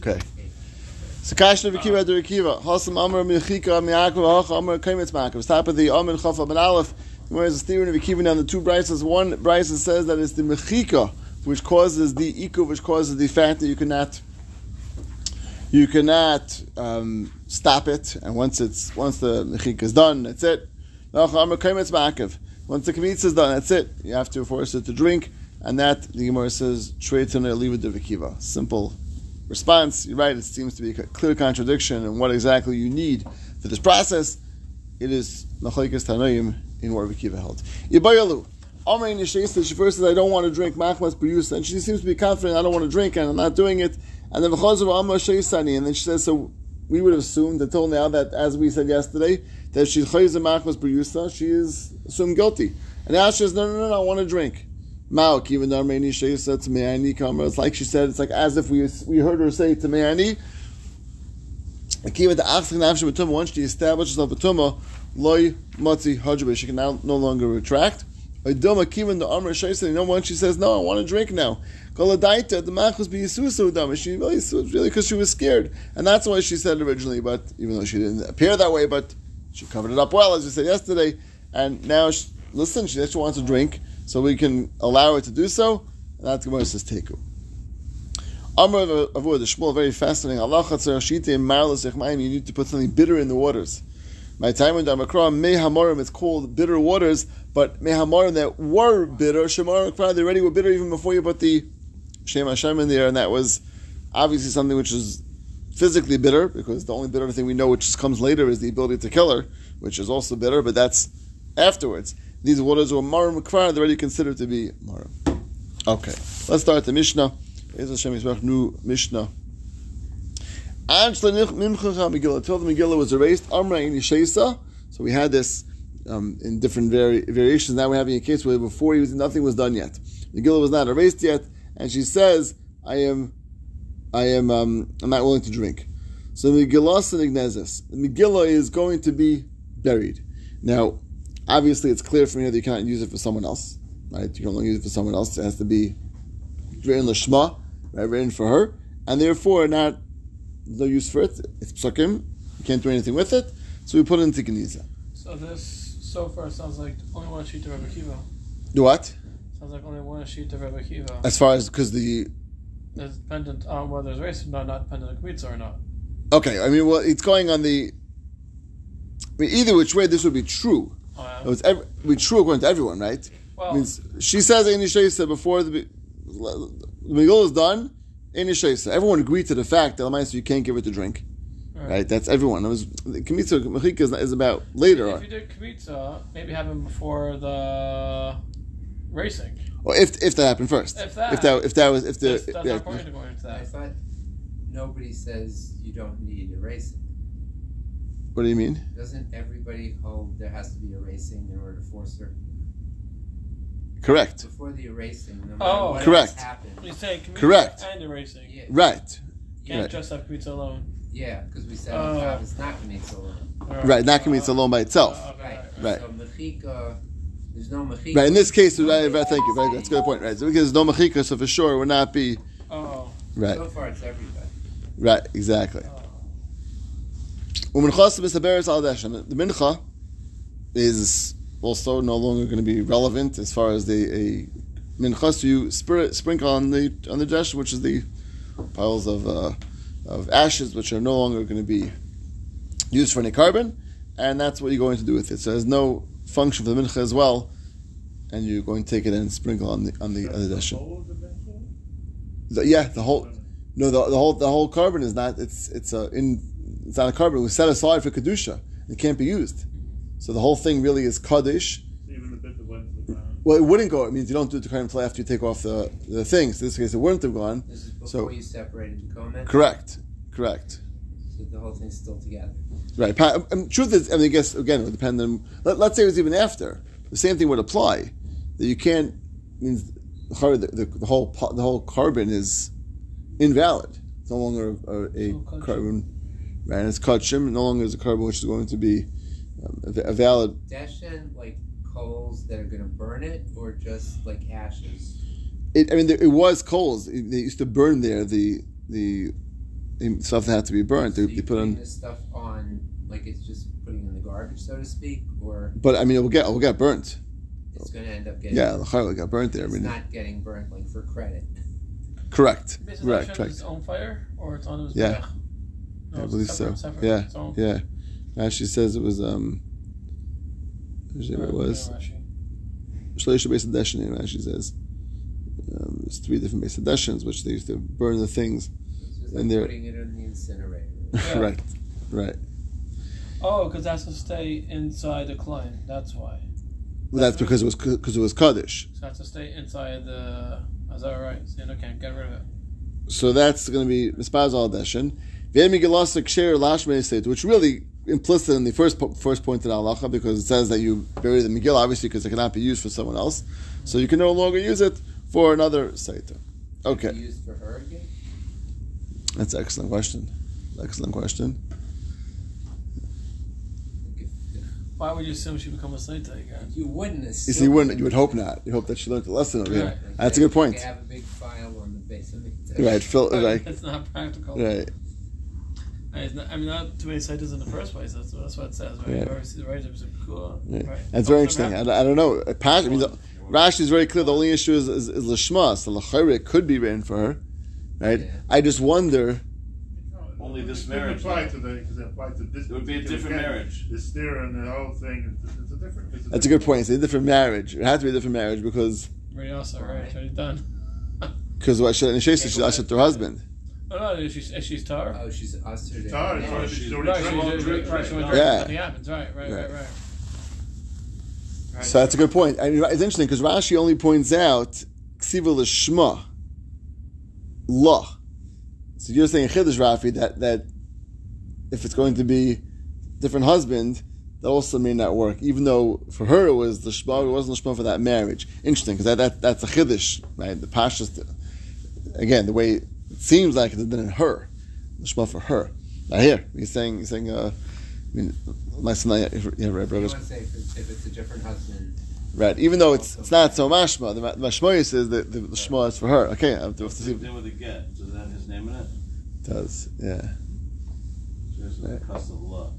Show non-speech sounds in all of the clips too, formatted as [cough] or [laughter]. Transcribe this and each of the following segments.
Okay. So Kashna Vikiva de Rikiva. Hasam Amar Michika Miakov Hach Amar Kaimitz Makav. Top of the Amin Chaf Ben Aleph. Whereas the theory of Vikiva down the two brises. One brise says that it's the Mechika which causes the Iku, which causes the fact that you cannot you cannot um, stop it, and once it's once the mechik is done, that's it. Once the kamitz is done, that's it. You have to force it to drink, and that the Gemara says treitun leave the vikiva. Simple response. You're right. It seems to be a clear contradiction in what exactly you need for this process. It is machlekes tanoim in what Vikiva held. Yibayalu. Amrin Yishayis, she first says, I don't want to drink machmas b'yusa, and she seems to be confident, I don't want to drink, and I'm not doing it. And then v'chazav amma Shaysani, and then she says, so we would have assumed until now that, as we said yesterday, that she's chayz machmas b'yusa, she is assumed guilty. And now she says, no, no, no, no I want to drink. Mauk, even though Armeni Shaysa to Me'ani Kamar, it's like she said, it's like as if we we heard her say to Me'ani, once she establishes herself a tumah, loy matzi hajbe, she can now no longer retract. Idoma kivan the Amr Shaisa, you know when she says, No, I want to drink now. Koladaita, the machus be Yisusa Udama. She really really because she was scared. And that's why she said originally, but even though she didn't appear that way, but she covered it up well, as we said yesterday. And now she, listen, she actually wants to drink, so we can allow it to do so. And that's Gemara says Teku. Amr Avur, the Shmuel, very fascinating. Allah You need to put something bitter in the waters. My time in Damakra, Mehamorim, it's called bitter waters, but Mehamorim that were bitter, Shemar they already were bitter even before you put the Shem Hashem in there, and that was obviously something which is physically bitter, because the only bitter thing we know which comes later is the ability to kill her, which is also bitter, but that's afterwards. These waters were Marim Kfar, they're already considered to be Marim. Okay, let's start the Mishnah. Is Hashem new Mishnah. Until the Megillah was erased, Amra in Yishesa. So we had this um, in different vari- variations. Now we're having a case where before he was, nothing was done yet. Megillah was not erased yet, and she says, "I am, I am, um, I'm not willing to drink." So Megillah and Ignezes. The Megillah is going to be buried. Now, obviously, it's clear from here that you cannot use it for someone else. Right? You can only use it for someone else. It has to be written lishma, right? Written for her, and therefore not no use for it. It's psukim. You can't do anything with it. So we put it into Geniza. So this so far sounds like only one sheet of Rebbe Kiva. Do what? Sounds like only one sheet of Rebbe Kiva. As far as because the it's dependent on whether it's race or not, not dependent on Kmitza or not. Okay, I mean, well, it's going on the. I mean, either which way, this would be true. Oh, yeah. It was every, be true according to everyone, right? Well, means she says in said before the the Megillah is done. In everyone agreed to the fact that you can't give it to drink. Right. right. That's everyone. It was Kmitza Mechika is, is about later. If you did Kmitza, maybe have happen before the racing. Or if if that happened first. If that if that if that was if the that's, that's yeah, not going to go into that. I thought nobody says you don't need a racing. What do you mean? Doesn't everybody hold there has to be a racing in order to force her? Correct. Before the erasing, no Oh. what Correct. happened. You say Kmitza Correct. and erasing. Yeah, Right. You can't Right. just have Kmitza alone. yeah, because we said uh, it's not going to so long. All Right. Not can be it's alone by itself. Uh, okay, Right. Right. So mechika, there's no mechika. Right. In this case, right, right, thank you. Very good. That's a good point. Right. So because there's no mechika, so for sure it would not be Oh. right. So far, it's everybody. Right. Exactly. oh. The mincha is also no longer going to be relevant as far as the a minchas you spirit, sprinkle on the on the desh, which is the piles of uh, of ashes, which are no longer going to be used for any carbon, and that's what you're going to do with it. So there's no function for the mincha as well, and you're going to take it and sprinkle on the on the other desh. The- yeah, the whole no, the, the whole the whole carbon is not. It's it's a in it's not a carbon. It was set aside for kedusha. It can't be used. So the whole thing really is kaddish. Even the bit that went to the ground. Well, it wouldn't go. It means you don't do it to carbon until after you take off the the things. In this case, it wouldn't have gone. This is before So- you separated the comment. Correct. Correct. So the whole thing's still together. Right. Pa- um, truth is, I mean, I guess again, it would depend on. Let, let's say it was even after. The same thing would apply. That you can't means the, the, the, the whole the whole carbon is invalid. It's no longer a, a, a Oh, kachim. carbon, right? And it's kachim. No longer is a carbon which is going to be um, a, a valid Deshen, like coals that are going to burn it, or just like ashes? It, I mean, there, it was coals. It- They used to burn there the the, the stuff that had to be burnt. They, So they you put on. this stuff on like it's just putting in the garbage, so to speak, or But I mean, it will get it will get burnt. it's going to end up getting. Yeah, the chayla got burnt there. I It's mean, not getting burnt like for credit. correct. Based Correct. that Correct. his own fire, or it's on his Yeah. back? No, I it's believe separate, so. Separate, Yeah. its own. Yeah. Rashi says it was um. Where's it Right, was? yeah, Rashi. Shleisha Beis Hadeshin, Rashi says. Um, there's three different Beis Hadeshins, which they used to burn the things. It's just And like they're- putting it in the incinerator. [laughs] Yeah. right. Right. Oh, because that's to stay inside the client. That's why. Well, that's because it was because it was Kaddish. So that's to stay inside the. Is that right? So you can't get rid of it. So that's going to be Mispaz al Deshin. V'emigelasik sher lashmei state, which really implicit in the first po- first point in halacha because it says that you bury the Megillah obviously because it cannot be used for someone else, so you can no longer use it for another seita. Okay, Used for her again? that's an excellent question. Excellent question. Like if, if Why would you assume she become a slata again? you wouldn't assume. You see, you wouldn't. You would hope not. You hope that she learned the lesson over. Right. Like That's a good point. Have a big file on the base of the Right, Phil. Right, It's not practical. right. And not, I mean, not too many satas in the first place. That's, that's what it says, right? Yeah. You always see the right of cool. Yeah. Right. That's very interesting. I, I don't know. Uh, Pas- I mean, the, Rashi is very clear. The only issue is is, is lishma. So lachayre it could be written for her, right? Yeah. I just wonder. Only this It didn't marriage, apply though. to the, because it applied to this. It would be a different case. marriage. The steer and the whole thing, it's, it's a different. It's That's a good point. It's a different marriage. It has to be a different marriage because Right, also, right? It's already done. [laughs] because what she and she said she asked her husband. Oh, no, if she's, if she's tar. Oh, she's us or Tar, it's Yeah. already- she's- already Right, she drunk. right, right, she was Yeah. right, Yeah. Nothing happens, right, right, right, Right. right. right. So that's a good point. I mean, it's interesting because Rashi only points out ksiva lishma, la. So you're saying chiddush Rafi that that if it's going to be different husband, that also may not work. Even though for her it was the shma, it wasn't the shma for that marriage. Interesting because that, that that's a chiddush, right? The pashas, again, the way it seems like it had been in her, the shma for her. Now here he's saying he's saying. Uh, I mean, my son, yeah, right, You brothers. say if it's, if it's a different husband. Right, even though it's it's not so mashma. The, ma- the mashmoya says that the, the shma is for her. Okay, I have to, have to see. Same thing with the get. Does that have his name in it? It does yeah, There's a Right. custom law.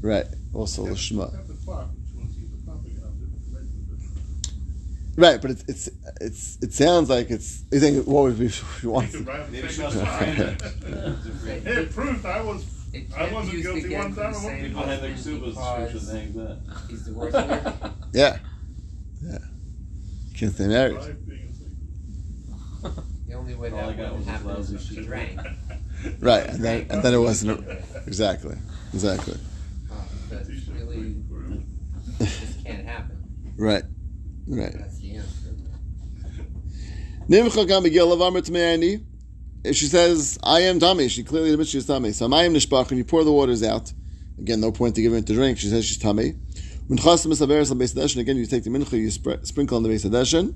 right. Also the shma. Have the clock, which one's the clock, you know, different places. Right, but it's it's it's it sounds like it's. You think what would be [laughs] if you You want? could write the Maybe same she to it. It, It proved I was, it I wasn't guilty one for time, the I won't same be People have their husband ksubas because that. he's divorcing [laughs] her. Yeah, yeah. Can't stay married. [laughs] The only way All that wouldn't happen is if she drank. Right, and then and then it wasn't exactly exactly Uh, that's really just can't happen. right, right. That's she says, I am tummy, she clearly admits she's tummy. So I am nishbach, and you pour the waters out. Again, no point to give her to drink. She says she's tummy. When chasim base hadeshin, again, you take the mincha, you spr- sprinkle on the base hadeshin,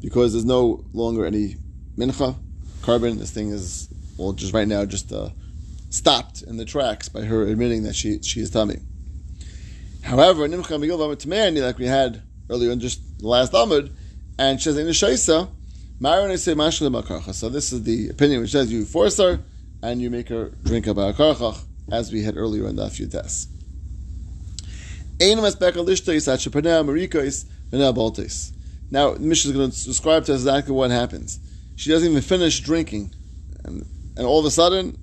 because there's no longer any mincha, carbon. This thing is, well, just right now, just uh, stopped in the tracks by her admitting that she she is tummy. However, nimcha tmeani, like we had earlier in just the last amud, and she says in the shaisa, So this is the opinion which says you force her and you make her drink a karchach, as we had earlier in the few tests. Now, the Mishnah is going to describe to us exactly what happens. She doesn't even finish drinking, and, and all of a sudden,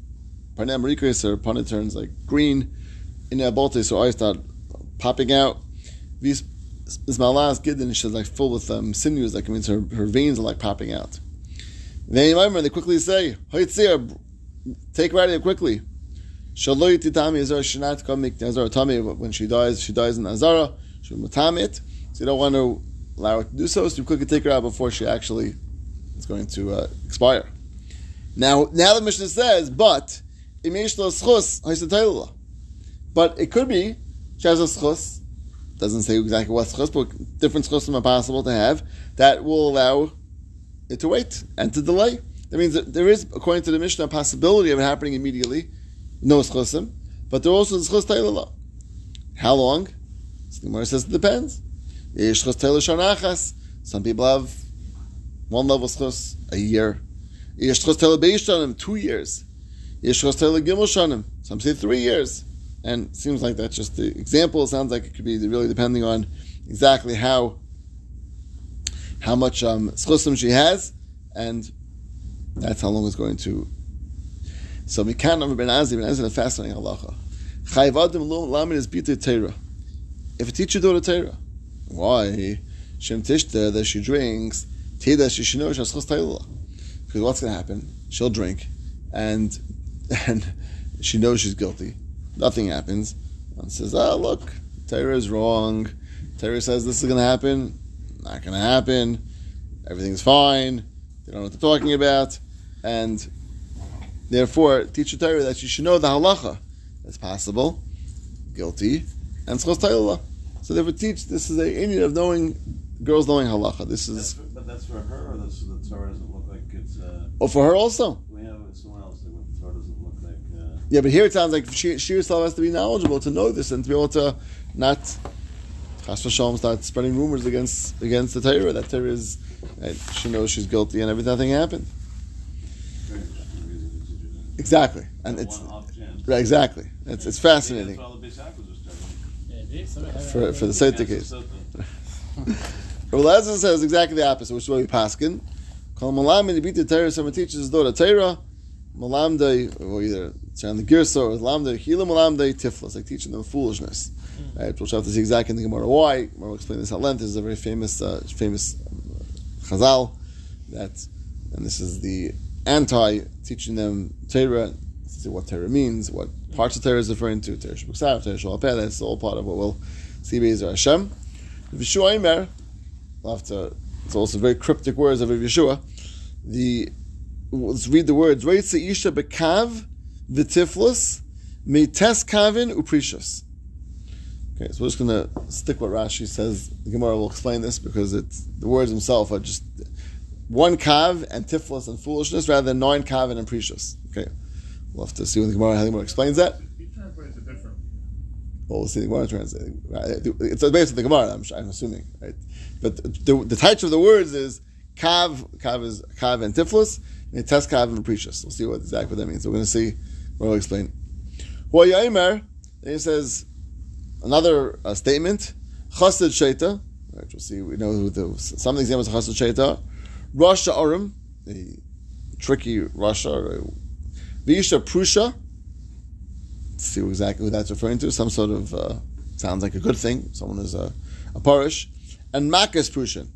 Parnam Marikos, her punnet turns like green, in a bolte, so eyes start popping out. These this malas gidden, she's like full with um, sinews, like it means her, her veins are like popping out. Remember, they quickly say, take her out of here quickly. Shaloi titami not come when she dies, she dies in azara, she mutamit. So you don't want to allow her to do so, so you quickly take her out before she actually is going to uh, expire. Now, now the Mishnah says, but. But it could be she has a schus, doesn't say exactly what schus, but different schusim are possible to have that will allow it to wait and to delay. That means that there is, according to the Mishnah, a possibility of it happening immediately, no schusim, but there also is schus taylor. How long? The Gemara says it depends. Some people have One level schus, a year. Two years. Some say three years. And seems like that's just the example. It sounds like it could be really depending on exactly how how much um, she has, and that's how long it's going to. So we can't remember Ben Azzai fascinating halacha. If a teacher daughter Torah, why shem tishta that she drinks tida she should know she's Because what's going to happen? She'll drink, and [laughs] and she knows she's guilty. Nothing happens. One says, "Ah, look, Torah is wrong. Torah says this is going to happen. Not going to happen. Everything's fine. They don't know what they're talking about, and therefore teach the Torah that she should know the halacha. That's possible. Guilty and schos Torah. So they would teach. This is a Indian of knowing girls knowing halacha. This That's is for, but that's for her, or that's the Torah doesn't look like it's. Uh, oh for her also. we have someone else that the Torah doesn't look like. Uh, Yeah, but here it sounds like she, she herself has to be knowledgeable to know this and to be able to not chas v'shalom start spreading rumors against against the Torah. That Torah is right, she knows she's guilty and everything nothing happened. very interesting reason to teach her that. Exactly, and it's one off chance. right, exactly. It's it's fascinating That's the Beis Yaakov was studying. Maybe. Somebody had for for the Seita Chance case. of Sota. Rabbi says exactly the opposite, which is what we paskin. Kol malam and beat the Torah. Someone teaches his daughter Torah. Malamdei, or either it's the girsa or lamdei, hila malamdei tiflas, like teaching them foolishness. Right, we'll have to see exactly in the Gemara why. Gemara will explain this at length. This is a very famous, uh, famous um, chazal that, and this is the anti teaching them Torah. See what Torah means, what parts of Torah is referring to. Torah Shabbat, Torah Shalom Peh, That's all part of what we'll see. Bezer Hashem. V'shua Imer. We'll have to. It's also very cryptic words of Yeshua. The let's read the words. Reitze isha bekav v'tiflus meites kavin uprecious. Okay, so we're just going to stick what Rashi says. The Gemara will explain this because it's the words themselves are just one kav and tiflus and foolishness rather than nine kav and precious. Okay, we'll have to see when the Gemara how the Gemara explains that. He translates it differently. Well, we'll see the Gemara translating. It's based on the Gemara. I'm, I'm assuming, right? But the, the title of the words is kav. Kav is kav and tiflus. Kav and precious. We'll see what exactly that means. We're going to see. We'll explain. Well, Yaimer. He says another uh, statement. Chassid sheita. Right, we'll see. We know who the some of the examples of chassid sheita. Rasha arim, the tricky Rasha. Visha prusha. Let's see exactly who that's referring to. Some sort of uh, sounds like a good thing. Someone is a, a parish, and makas prushin.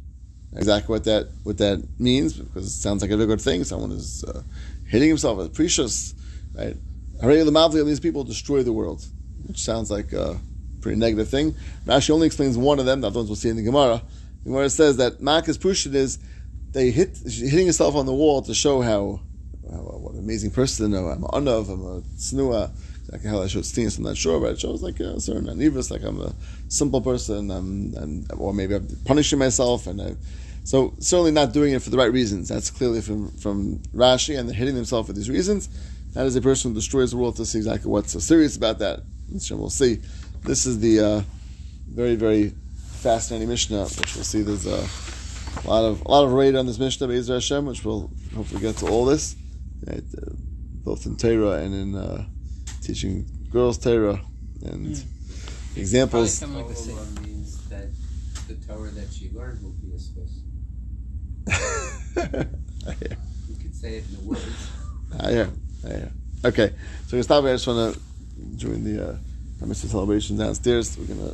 Exactly what that what that means because it sounds like a very good thing. Someone is uh, hitting himself as precious, right? Hooray, the Mavli, these people destroy the world, which sounds like a pretty negative thing. Rashi only explains one of them. The other ones we'll see in the Gemara. The Gemara says that makas prushin is they hit hitting yourself on the wall to show how, how what an amazing person. I'm an anav, I'm a snua exactly how that shows stings, I'm not sure, but it shows like a certain anivus, like I'm a simple person, I'm, I'm, or maybe I'm punishing myself, and I, so certainly not doing it for the right reasons. That's clearly from from Rashi, and they're hitting themselves for these reasons. That is a person who destroys the world to see exactly what's so serious about that. Will see. This is the uh, very very fascinating Mishnah, which we'll see. There's a lot of a lot of raid on this Mishnah, Be'ezer Hashem, which we'll hopefully get to all this, right, uh, both in Torah and in. Uh, teaching girls Torah and Probably examples. something like the same means that the Torah that she learned will be a schus. [laughs] You could say it in the words. [laughs] Ah, yeah, ah, yeah. Okay, so we stop. here. I just want to join the uh, Mr. celebration downstairs. We're gonna